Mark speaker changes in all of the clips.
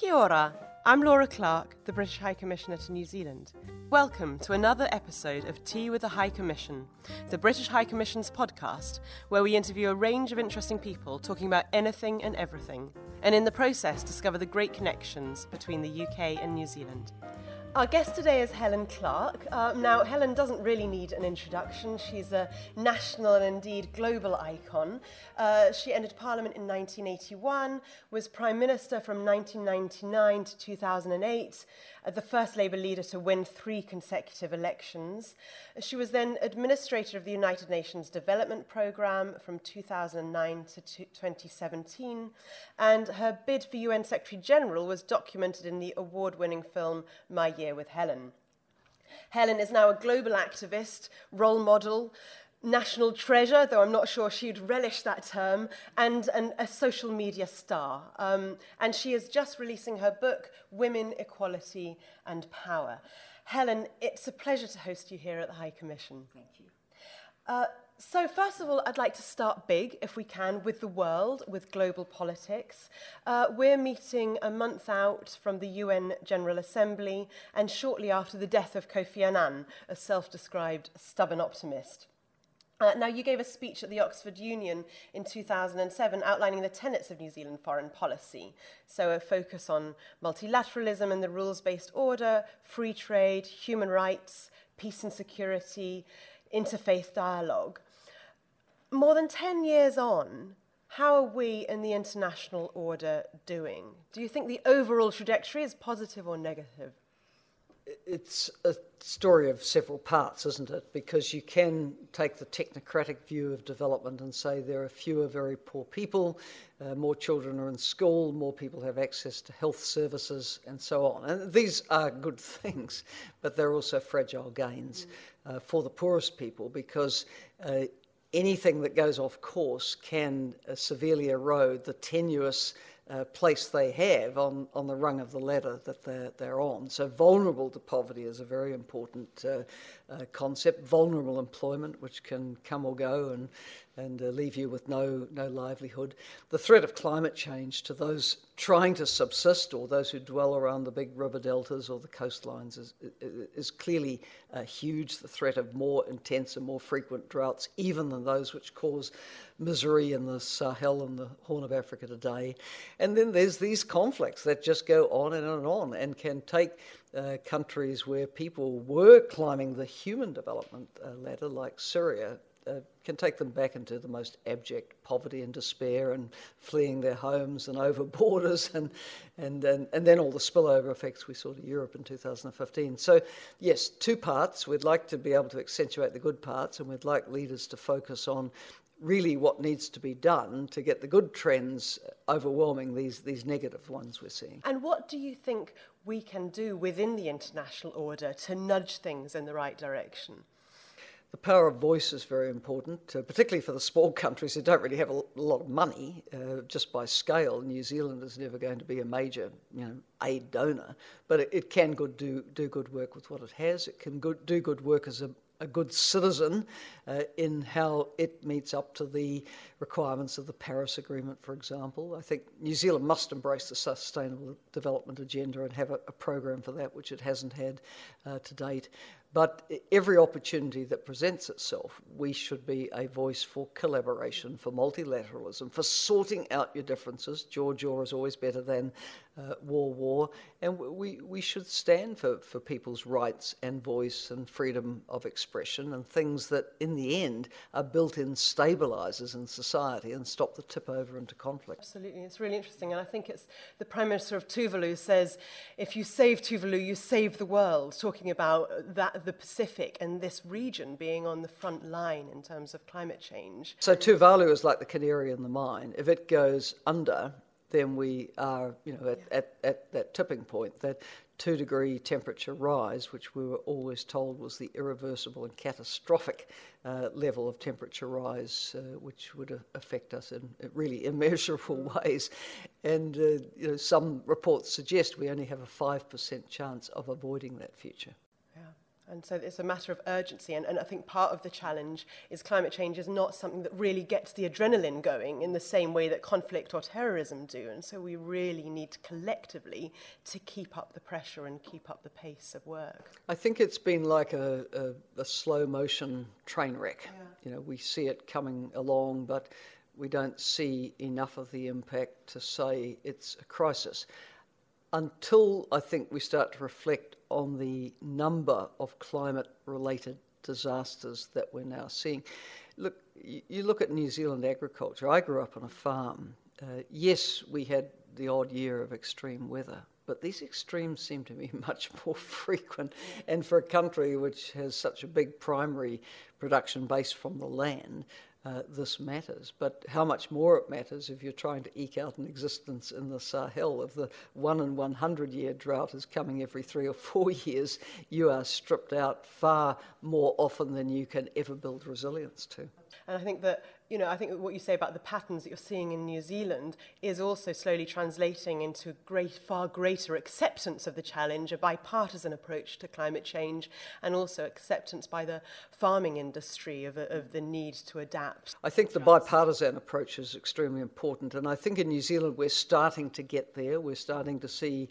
Speaker 1: Kia ora. I'm Laura Clarke, the British High Commissioner to New Zealand. Welcome to another episode of Tea with the High Commission, the British High Commission's podcast, where we interview a range of interesting people talking about anything and everything, and in the process discover the great connections between the UK and New Zealand. Our guest today is Helen Clark. Uh, now, Helen doesn't really need an introduction. She's a national and indeed global icon. Uh, she entered Parliament in 1981, was Prime Minister from 1999 to 2008, uh, the first Labour leader to win three consecutive elections. She was then administrator of the United Nations Development Programme from 2009 to 2017, and her bid for UN Secretary General was documented in the award winning film My Year with Helen. Helen is now a global activist, role model, national treasure, though I'm not sure she'd relish that term, and, and a social media star. Um, and she is just releasing her book, Women, Equality and Power. Helen, it's a pleasure to host you here at the High Commission.
Speaker 2: Thank you.
Speaker 1: Uh, so, first of all, I'd like to start big, if we can, with the world, with global politics. Uh, we're meeting a month out from the UN General Assembly and shortly after the death of Kofi Annan, a self described stubborn optimist. Uh, now, you gave a speech at the Oxford Union in 2007 outlining the tenets of New Zealand foreign policy. So, a focus on multilateralism and the rules based order, free trade, human rights, peace and security, interfaith dialogue. More than 10 years on, how are we in the international order doing? Do you think the overall trajectory is positive or negative?
Speaker 2: It's a story of several parts, isn't it? Because you can take the technocratic view of development and say there are fewer very poor people, uh, more children are in school, more people have access to health services, and so on. And these are good things, but they're also fragile gains uh, for the poorest people because uh, anything that goes off course can uh, severely erode the tenuous place they have on, on the rung of the ladder that they're, they're on. So, vulnerable to poverty is a very important uh, uh, concept. Vulnerable employment, which can come or go and, and uh, leave you with no, no livelihood. The threat of climate change to those trying to subsist or those who dwell around the big river deltas or the coastlines is, is clearly uh, huge. The threat of more intense and more frequent droughts, even than those which cause misery in the Sahel and the Horn of Africa today. And then there's these conflicts that just go on and on and on and can take uh, countries where people were climbing the human development uh, ladder, like Syria, uh, can take them back into the most abject poverty and despair and fleeing their homes and over borders and, and, and, and then all the spillover effects we saw to Europe in 2015. So, yes, two parts. We'd like to be able to accentuate the good parts and we'd like leaders to focus on really what needs to be done to get the good trends overwhelming these, these negative ones we're seeing.
Speaker 1: And what do you think we can do within the international order to nudge things in the right direction?
Speaker 2: The power of voice is very important, uh, particularly for the small countries who don't really have a lot of money. Uh, just by scale, New Zealand is never going to be a major, you know, aid donor, but it, it can good do do good work with what it has. It can good, do good work as a a good citizen uh, in how it meets up to the requirements of the Paris Agreement, for example. I think New Zealand must embrace the Sustainable Development Agenda and have a, a program for that, which it hasn't had uh, to date. But every opportunity that presents itself, we should be a voice for collaboration, for multilateralism, for sorting out your differences. Jaw jaw is always better than uh, war war. And we, we should stand for, for people's rights and voice and freedom of expression and things that, in the end, are built in stabilizers in society and stop the tip over into conflict.
Speaker 1: Absolutely. It's really interesting. And I think it's the Prime Minister of Tuvalu says if you save Tuvalu, you save the world, talking about that the Pacific and this region being on the front line in terms of climate change.
Speaker 2: So Tuvalu is like the canary in the mine. If it goes under, then we are, you know, at, yeah. at, at that tipping point, that two degree temperature rise, which we were always told was the irreversible and catastrophic uh, level of temperature rise, uh, which would affect us in really immeasurable ways. And uh, you know, some reports suggest we only have a 5% chance of avoiding that future.
Speaker 1: And so it's a matter of urgency. And, and I think part of the challenge is climate change is not something that really gets the adrenaline going in the same way that conflict or terrorism do. And so we really need collectively to keep up the pressure and keep up the pace of work.
Speaker 2: I think it's been like a, a, a slow motion train wreck.
Speaker 1: Yeah.
Speaker 2: You know, we see it coming along, but we don't see enough of the impact to say it's a crisis until I think we start to reflect on the number of climate related disasters that we're now seeing. Look, you look at New Zealand agriculture. I grew up on a farm. Uh, yes, we had the odd year of extreme weather, but these extremes seem to be much more frequent. And for a country which has such a big primary production base from the land, uh, this matters. But how much more it matters if you're trying to eke out an existence in the Sahel. If the one in 100 year drought is coming every three or four years, you are stripped out far more often than you can ever build resilience to.
Speaker 1: And I think that you know, I think what you say about the patterns that you're seeing in New Zealand is also slowly translating into great, far greater acceptance of the challenge, a bipartisan approach to climate change, and also acceptance by the farming industry of, of the need to adapt.
Speaker 2: I think the bipartisan approach is extremely important, and I think in New Zealand we're starting to get there. We're starting to see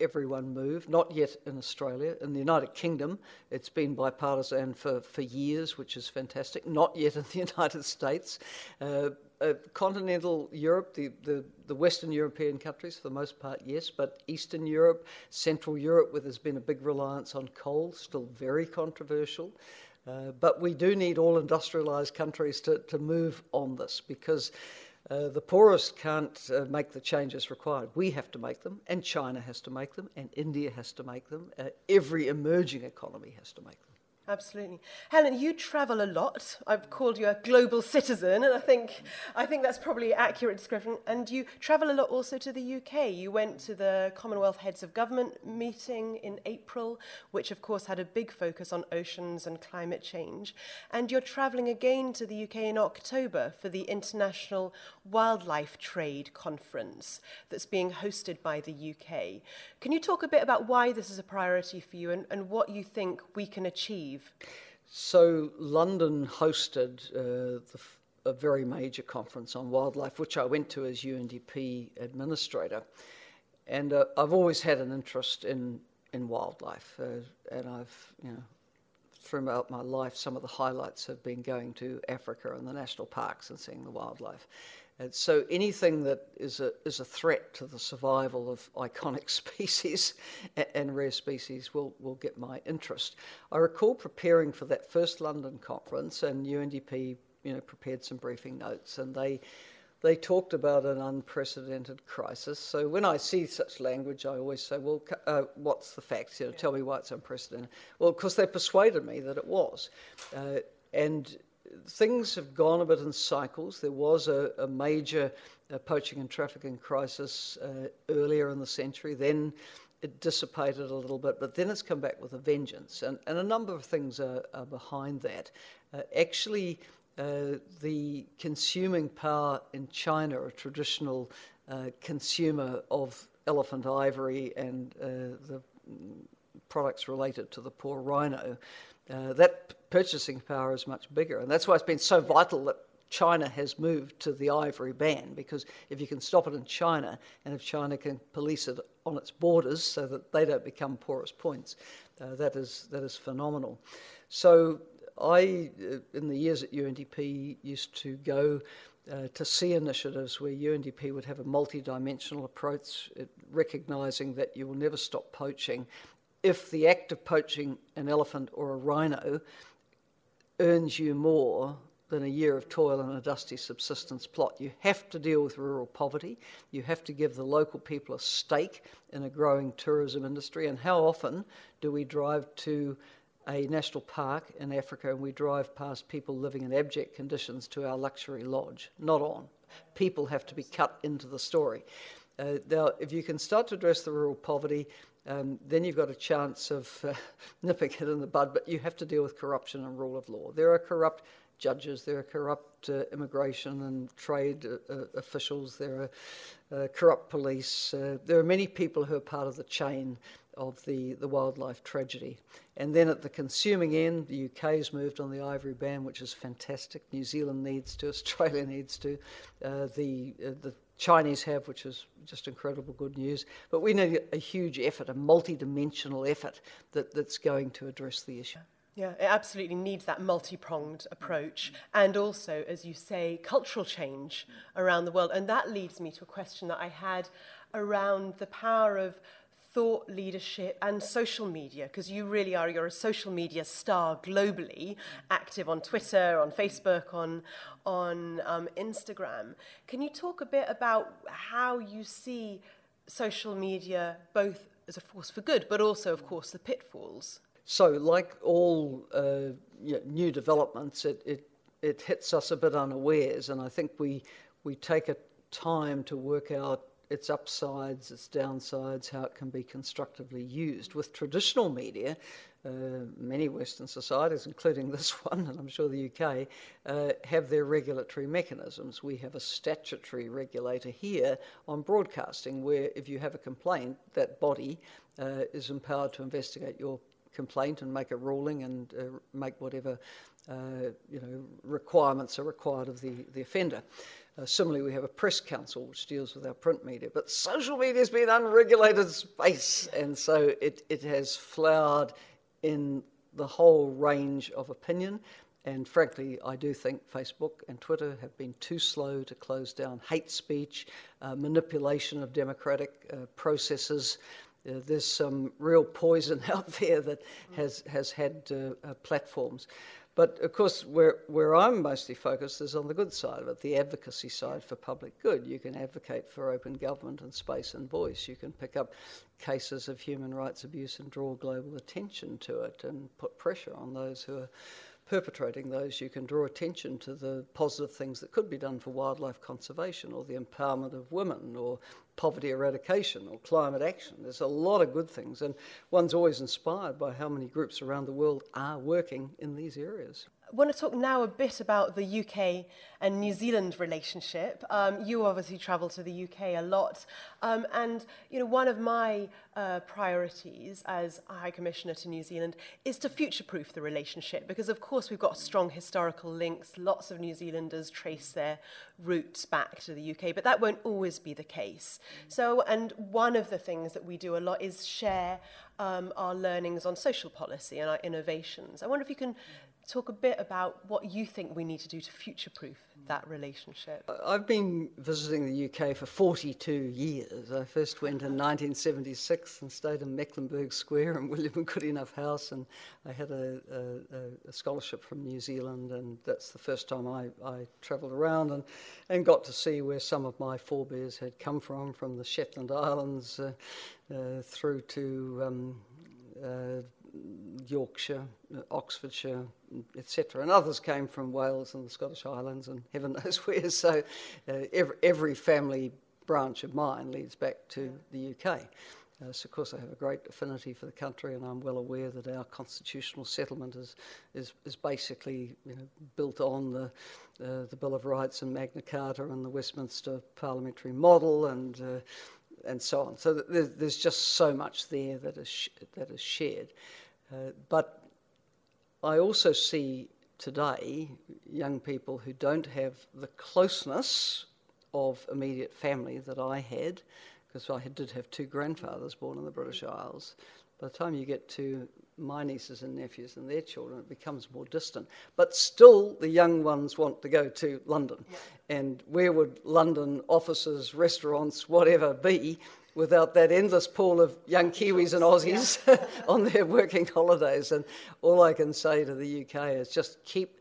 Speaker 2: everyone move. Not yet in Australia. In the United Kingdom, it's been bipartisan for, for years, which is fantastic. Not yet in the United States. Uh, uh, continental Europe, the, the, the, Western European countries for the most part, yes, but Eastern Europe, Central Europe, where there's been a big reliance on coal, still very controversial. Uh, but we do need all industrialised countries to, to move on this because uh, the poorest can't uh, make the changes required. We have to make them, and China has to make them, and India has to make them. Uh, every emerging economy has to make them.
Speaker 1: Absolutely. Helen, you travel a lot. I've called you a global citizen, and I think, I think that's probably accurate description. And you travel a lot also to the UK. You went to the Commonwealth Heads of Government meeting in April, which of course had a big focus on oceans and climate change. And you're travelling again to the UK in October for the International Wildlife Trade Conference that's being hosted by the UK. Can you talk a bit about why this is a priority for you and, and what you think we can achieve?
Speaker 2: So, London hosted uh, the, a very major conference on wildlife, which I went to as UNDP administrator. And uh, I've always had an interest in, in wildlife, uh, and I've, you know, throughout my life, some of the highlights have been going to Africa and the national parks and seeing the wildlife. And so anything that is a, is a threat to the survival of iconic species and rare species will, will get my interest. I recall preparing for that first London conference, and UNDP you know, prepared some briefing notes, and they, they talked about an unprecedented crisis. So when I see such language, I always say, well, uh, what's the facts? You know, tell me why it's unprecedented. Well, because they persuaded me that it was. Uh, and things have gone a bit in cycles. There was a, a major uh, poaching and trafficking crisis uh, earlier in the century. Then it dissipated a little bit, but then it's come back with a vengeance. And, and a number of things are, are behind that. Uh, actually, uh, the consuming power in China, a traditional uh, consumer of elephant ivory and uh, the products related to the poor rhino, uh, that purchasing power is much bigger. And that's why it's been so vital that China has moved to the ivory ban because if you can stop it in China and if China can police it on its borders so that they don't become porous points, uh, that, is, that is phenomenal. So I, uh, in the years at UNDP, used to go uh, to see initiatives where UNDP would have a multi-dimensional approach, recognizing that you will never stop poaching if the act of poaching an elephant or a rhino earns you more than a year of toil and a dusty subsistence plot. You have to deal with rural poverty. You have to give the local people a stake in a growing tourism industry. And how often do we drive to a national park in Africa and we drive past people living in abject conditions to our luxury lodge? Not on. People have to be cut into the story. Uh, now, if you can start to address the rural poverty, um, then you've got a chance of uh, nipping it in the bud, but you have to deal with corruption and rule of law. There are corrupt judges, there are corrupt uh, immigration and trade uh, uh officials, there are uh, corrupt police, uh, there are many people who are part of the chain of the, the wildlife tragedy. And then at the consuming end, the UK has moved on the ivory ban, which is fantastic. New Zealand needs to, Australia needs to, uh, the, uh, the Chinese have, which is just incredible good news. But we need a huge effort, a multi-dimensional effort that, that's going to address the issue.
Speaker 1: Yeah, it absolutely needs that multi pronged approach and also, as you say, cultural change around the world. And that leads me to a question that I had around the power of thought leadership and social media because you really are you're a social media star globally active on twitter on facebook on on um, instagram. Can you talk a bit about how you see social media both as a force for good but also of course the pitfalls?
Speaker 2: So, like all uh, new developments, it, it, it hits us a bit unawares, and I think we, we take a time to work out its upsides, its downsides, how it can be constructively used. With traditional media, uh, many Western societies, including this one, and I'm sure the UK, uh, have their regulatory mechanisms. We have a statutory regulator here on broadcasting, where if you have a complaint, that body uh, is empowered to investigate your complaint and make a ruling and uh, make whatever uh, you know requirements are required of the, the offender. Uh, similarly, we have a press council which deals with our print media, but social media has been unregulated space, and so it, it has flowered in the whole range of opinion. And frankly, I do think Facebook and Twitter have been too slow to close down hate speech, uh, manipulation of democratic uh, processes, uh, there's some real poison out there that has, has had uh, uh, platforms. But of course, where, where I'm mostly focused is on the good side of it, the advocacy side for public good. You can advocate for open government and space and voice. You can pick up cases of human rights abuse and draw global attention to it and put pressure on those who are perpetrating those, you can draw attention to the positive things that could be done for wildlife conservation or the empowerment of women or poverty eradication or climate action. There's a lot of good things, and one's always inspired by how many groups around the world are working in these areas.
Speaker 1: I want to talk now a bit about the UK and New Zealand relationship. Um, you obviously travel to the UK a lot, um, and you know one of my uh, priorities as High Commissioner to New Zealand is to future-proof the relationship because, of course, we've got strong historical links. Lots of New Zealanders trace their roots back to the UK, but that won't always be the case. So, and one of the things that we do a lot is share um, our learnings on social policy and our innovations. I wonder if you can talk a bit about what you think we need to do to future proof that relationship.
Speaker 2: I've been visiting the UK for 42 years. I first went in 1976 and stayed in Mecklenburg Square and William and Goodenough House, and I had a, a, a, scholarship from New Zealand, and that's the first time I, I travelled around and, and got to see where some of my forebears had come from, from the Shetland Islands uh, uh, through to. Um, uh, Yorkshire, Oxfordshire, etc. And others came from Wales and the Scottish Highlands and heaven knows where. So uh, every, every, family branch of mine leads back to the UK. Uh, so of course I have a great affinity for the country and I'm well aware that our constitutional settlement is, is, is basically you know, built on the, uh, the Bill of Rights and Magna Carta and the Westminster parliamentary model and, uh, and so on. So there's, just so much there that is, that is shared. Uh, but I also see today young people who don't have the closeness of immediate family that I had, because I did have two grandfathers born in the British Isles. By the time you get to my nieces and nephews and their children, it becomes more distant. But still, the young ones want to go to London. Yeah. And where would London offices, restaurants, whatever be without that endless pool of young Kiwis and Aussies yeah. on their working holidays. And all I can say to the UK is just keep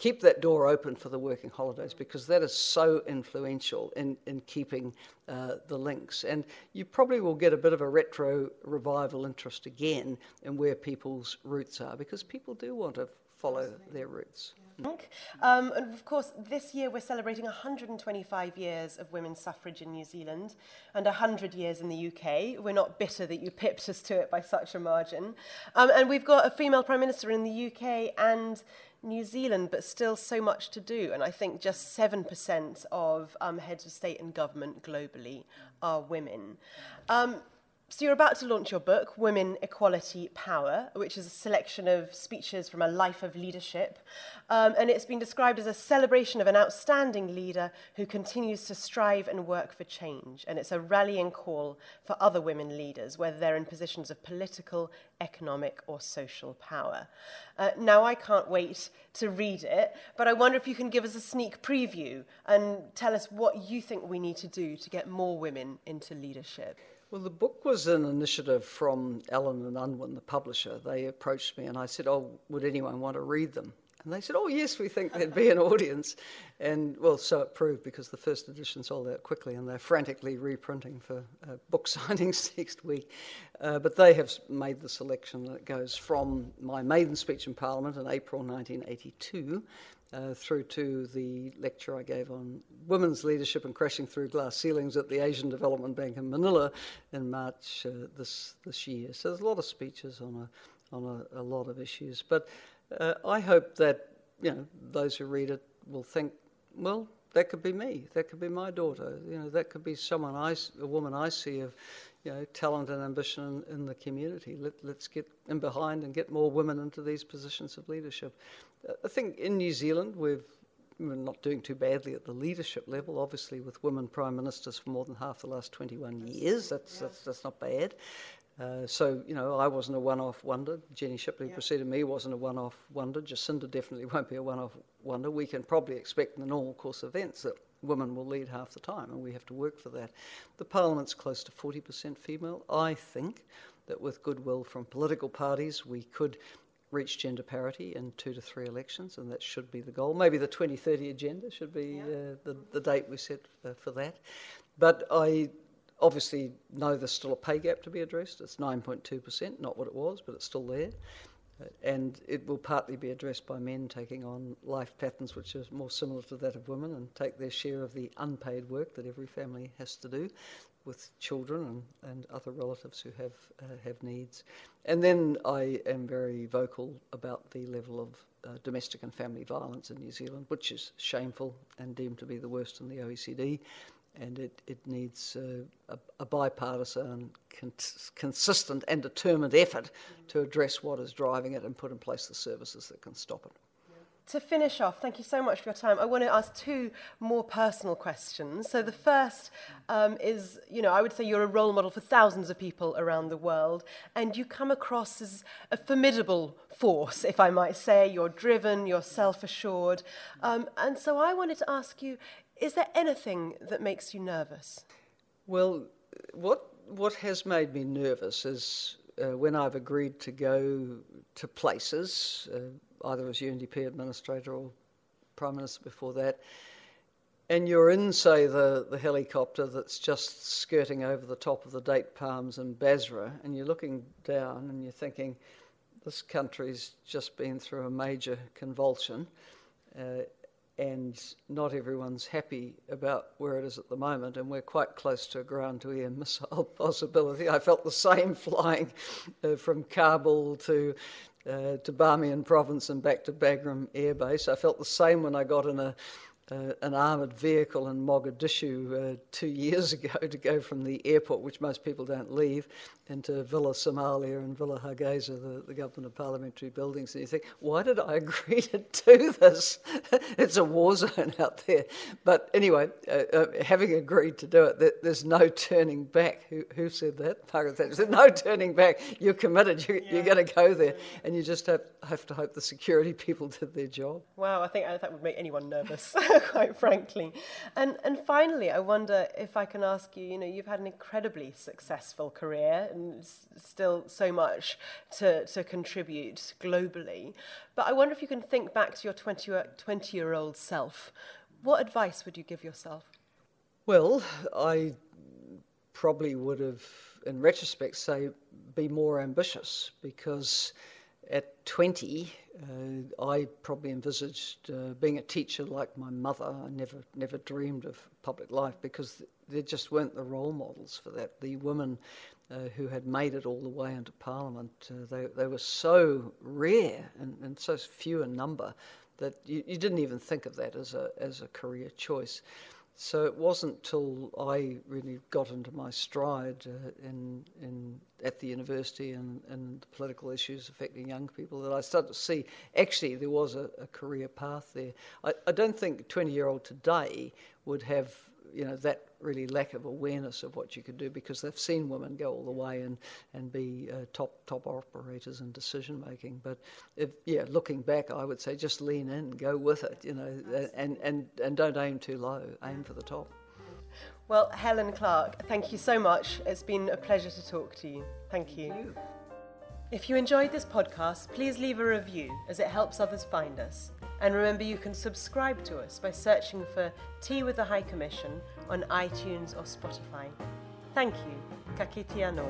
Speaker 2: keep that door open for the working holidays because that is so influential in, in keeping uh, the links. And you probably will get a bit of a retro revival interest again in where people's roots are because people do want to follow their roots.
Speaker 1: Um, and of course, this year we're celebrating 125 years of women's suffrage in New Zealand and 100 years in the UK. We're not bitter that you pipped us to it by such a margin. Um, and we've got a female Prime Minister in the UK and New Zealand, but still so much to do. And I think just 7% of um, heads of state and government globally are women. Um, So, you're about to launch your book, Women, Equality, Power, which is a selection of speeches from a life of leadership. Um, and it's been described as a celebration of an outstanding leader who continues to strive and work for change. And it's a rallying call for other women leaders, whether they're in positions of political, economic, or social power. Uh, now, I can't wait to read it, but I wonder if you can give us a sneak preview and tell us what you think we need to do to get more women into leadership.
Speaker 2: Well, the book was an initiative from Allen and Unwin, the publisher. They approached me and I said, Oh, would anyone want to read them? And they said, Oh, yes, we think there'd be an audience. And well, so it proved because the first edition sold out quickly and they're frantically reprinting for uh, book signings next week. Uh, but they have made the selection that goes from my maiden speech in Parliament in April 1982 uh, through to the lecture I gave on women's leadership and crashing through glass ceilings at the Asian Development Bank in Manila in March uh, this this year. So there's a lot of speeches on a on a, a lot of issues, but uh, I hope that you know those who read it will think, well, that could be me, that could be my daughter, you know, that could be someone I, a woman I see of you know, talent and ambition in, in the community. Let, us get in behind and get more women into these positions of leadership. I think in New Zealand we've we're not doing too badly at the leadership level, obviously, with women prime ministers for more than half the last 21 years. That's, yeah. that's, that's, not bad. Uh, so, you know, I wasn't a one off wonder. Jenny Shipley yeah. preceded me wasn't a one off wonder. Jacinda definitely won't be a one off wonder. We can probably expect in the normal course of events that women will lead half the time, and we have to work for that. The Parliament's close to 40% female. I think that with goodwill from political parties, we could reach gender parity in two to three elections, and that should be the goal. Maybe the 2030 agenda should be yeah. uh, the, the date we set uh, for that. But I obviously know there's still a pay gap to be addressed. It's 9.2%, not what it was, but it's still there and it will partly be addressed by men taking on life patterns which are more similar to that of women and take their share of the unpaid work that every family has to do with children and, and other relatives who have uh, have needs. And then I am very vocal about the level of uh, domestic and family violence in New Zealand, which is shameful and deemed to be the worst in the OECD and it, it needs a, a, bipartisan, cons- consistent, and determined effort to address what is driving it and put in place the services that can stop it.
Speaker 1: To finish off, thank you so much for your time. I want to ask two more personal questions. So, the first um, is you know, I would say you're a role model for thousands of people around the world, and you come across as a formidable force, if I might say. You're driven, you're self assured. Um, and so, I wanted to ask you is there anything that makes you nervous?
Speaker 2: Well, what what has made me nervous is uh, when I've agreed to go to places, uh, either as UNDP administrator or prime minister before that, and you're in, say, the, the helicopter that's just skirting over the top of the date palms in Basra, and you're looking down and you're thinking, this country's just been through a major convulsion. Uh, and not everyone's happy about where it is at the moment, and we're quite close to a ground to air missile possibility. I felt the same flying uh, from Kabul to uh, to Bamiyan province and back to Bagram Air Base. I felt the same when I got in a uh, an armoured vehicle in Mogadishu uh, two years ago to go from the airport, which most people don't leave, into Villa Somalia and Villa Hargeisa, the, the government of parliamentary buildings. And you think, why did I agree to do this? it's a war zone out there. But anyway, uh, uh having agreed to do it, there, there's no turning back. Who, who said that? Margaret Thatcher said, no turning back. You're committed. You, are going to go there. And you just have, have to hope the security people did their job.
Speaker 1: Wow, I think that would make anyone nervous. quite frankly. And, and finally, I wonder if I can ask you, you know, you've had an incredibly successful career and still so much to, to contribute globally. But I wonder if you can think back to your 20, 20 year old self. What advice would you give yourself?
Speaker 2: Well, I probably would have, in retrospect, say be more ambitious because at 20, uh, I probably envisaged uh, being a teacher like my mother. I never, never dreamed of public life because there just weren't the role models for that. The women uh, who had made it all the way into Parliament, uh, they, they were so rare and, and so few in number that you, you, didn't even think of that as a, as a career choice. So it wasn't till I really got into my stride uh, in, in, at the university and, and the political issues affecting young people that I started to see actually there was a, a career path there. I, I don't think a 20 year old today would have you know that really lack of awareness of what you could do because they've seen women go all the way and and be uh, top top operators in decision making. But if, yeah, looking back, I would say just lean in, go with it, you know, and and and don't aim too low. Aim for the top.
Speaker 1: Well, Helen Clark, thank you so much. It's been a pleasure to talk to you. Thank you.
Speaker 2: Thank you.
Speaker 1: If you enjoyed this podcast, please leave a review as it helps others find us. And remember, you can subscribe to us by searching for Tea with the High Commission on iTunes or Spotify. Thank you. Ka kite anō.